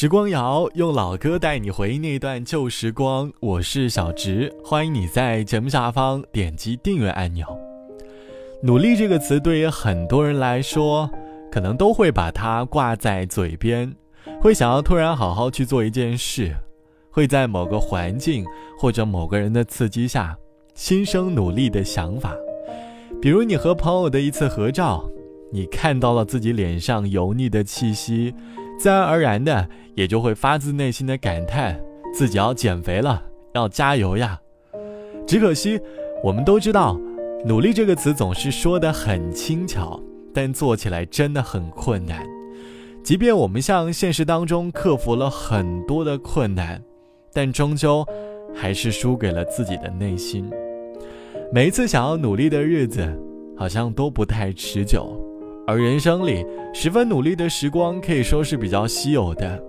时光谣用老歌带你回忆那段旧时光。我是小植，欢迎你在节目下方点击订阅按钮。努力这个词对于很多人来说，可能都会把它挂在嘴边，会想要突然好好去做一件事，会在某个环境或者某个人的刺激下，心生努力的想法。比如你和朋友的一次合照。你看到了自己脸上油腻的气息，自然而然的也就会发自内心的感叹自己要减肥了，要加油呀。只可惜，我们都知道，努力这个词总是说的很轻巧，但做起来真的很困难。即便我们向现实当中克服了很多的困难，但终究还是输给了自己的内心。每一次想要努力的日子，好像都不太持久。而人生里十分努力的时光可以说是比较稀有的。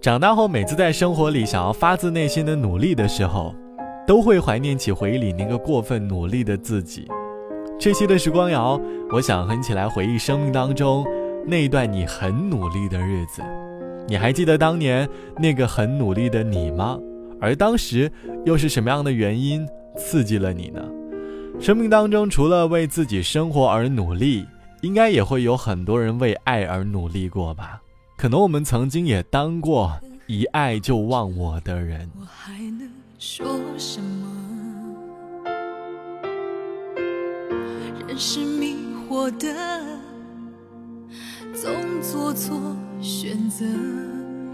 长大后，每次在生活里想要发自内心的努力的时候，都会怀念起回忆里那个过分努力的自己。这期的时光谣，我想哼起来回忆生命当中那一段你很努力的日子。你还记得当年那个很努力的你吗？而当时又是什么样的原因刺激了你呢？生命当中除了为自己生活而努力。应该也会有很多人为爱而努力过吧？可能我们曾经也当过一爱就忘我的人。我还能说什么？人是迷惑的，总做错选择，人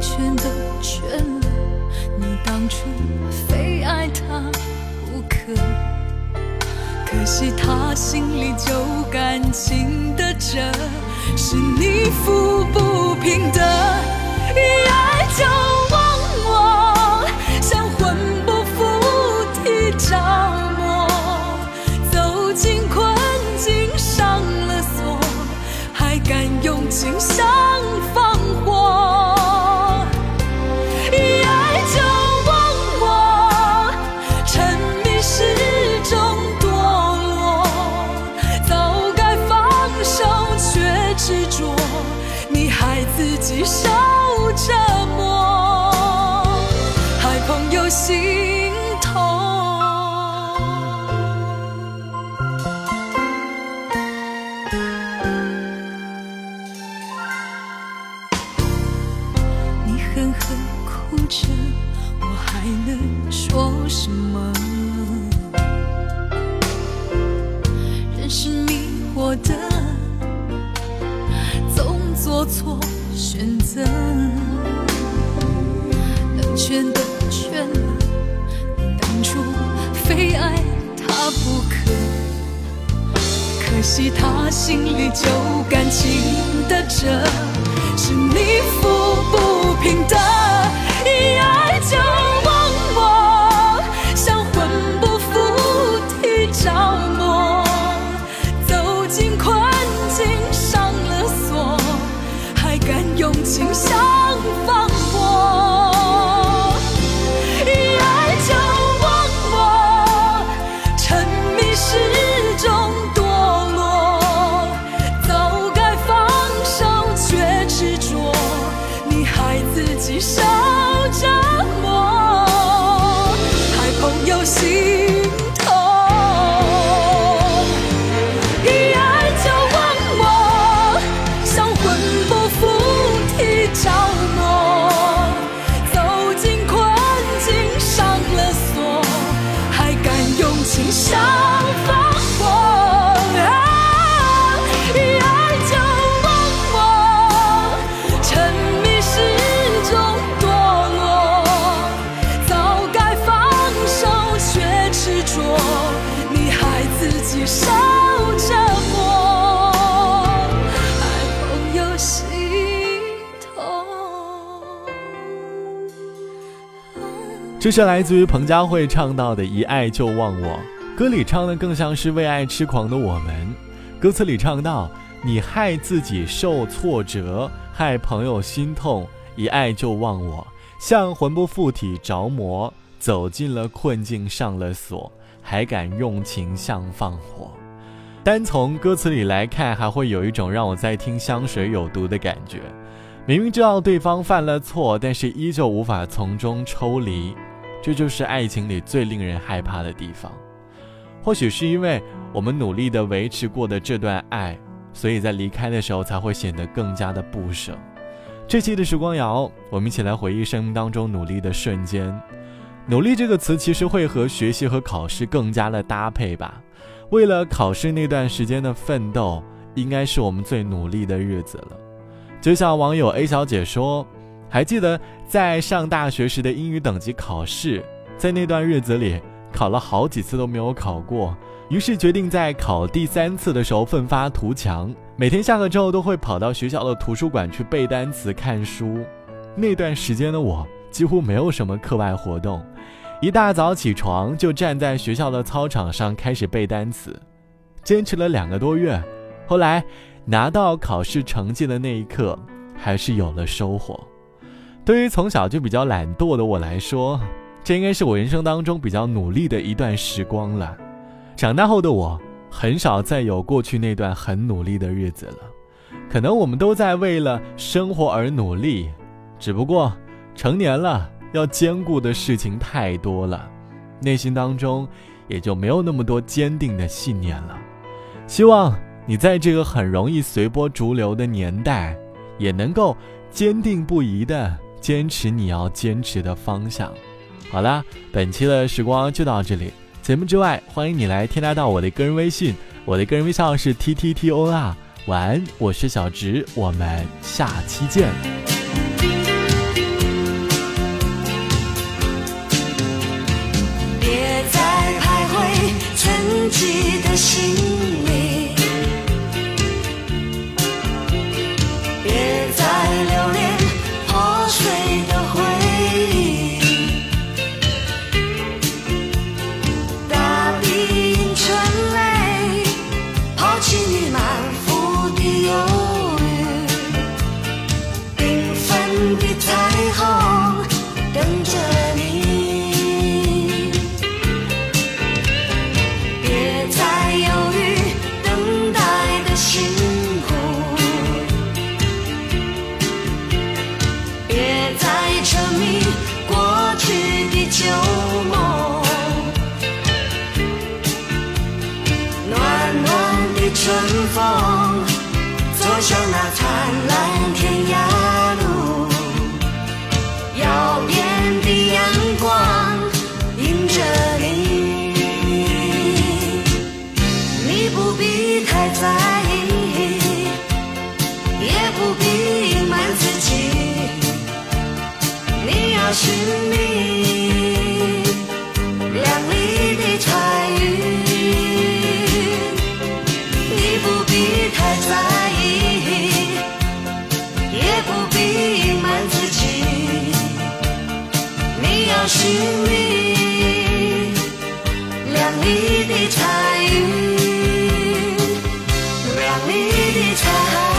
全都圈了，你当初非爱他不可。可惜他心里就感情的折，是你抚不平的，害朋友心痛。你狠狠哭着，我还能说什么？人是迷惑的，总做错。选择能圈的倦了，当初非爱他不可，可惜他心里就感情的折，是你抚不平的，朋这是来自于彭佳慧唱到的《一爱就忘我》，歌里唱的更像是为爱痴狂的我们。歌词里唱到：“你害自己受挫折，害朋友心痛，一爱就忘我，像魂不附体着魔，走进了困境上了锁，还敢用情像放火。”单从歌词里来看，还会有一种让我在听香水有毒的感觉。明明知道对方犯了错，但是依旧无法从中抽离，这就是爱情里最令人害怕的地方。或许是因为我们努力的维持过的这段爱，所以在离开的时候才会显得更加的不舍。这期的时光谣，我们一起来回忆生命当中努力的瞬间。努力这个词其实会和学习和考试更加的搭配吧。为了考试那段时间的奋斗，应该是我们最努力的日子了。就像网友 A 小姐说，还记得在上大学时的英语等级考试，在那段日子里考了好几次都没有考过，于是决定在考第三次的时候奋发图强，每天下课之后都会跑到学校的图书馆去背单词、看书。那段时间的我几乎没有什么课外活动，一大早起床就站在学校的操场上开始背单词，坚持了两个多月，后来。拿到考试成绩的那一刻，还是有了收获。对于从小就比较懒惰的我来说，这应该是我人生当中比较努力的一段时光了。长大后的我，很少再有过去那段很努力的日子了。可能我们都在为了生活而努力，只不过成年了，要兼顾的事情太多了，内心当中也就没有那么多坚定的信念了。希望。你在这个很容易随波逐流的年代，也能够坚定不移的坚持你要坚持的方向。好啦，本期的时光就到这里。节目之外，欢迎你来添加到我的个人微信，我的个人微信号是 t t t o r。晚安，我是小直，我们下期见。心。春风，走向那灿烂天涯路，耀眼的阳光迎着你，你。不必太在意，也不必隐瞒自己，你要寻觅绚丽，亮丽的彩云，亮丽的彩。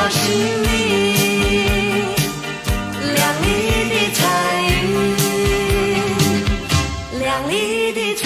我是你亮丽的彩云亮丽的彩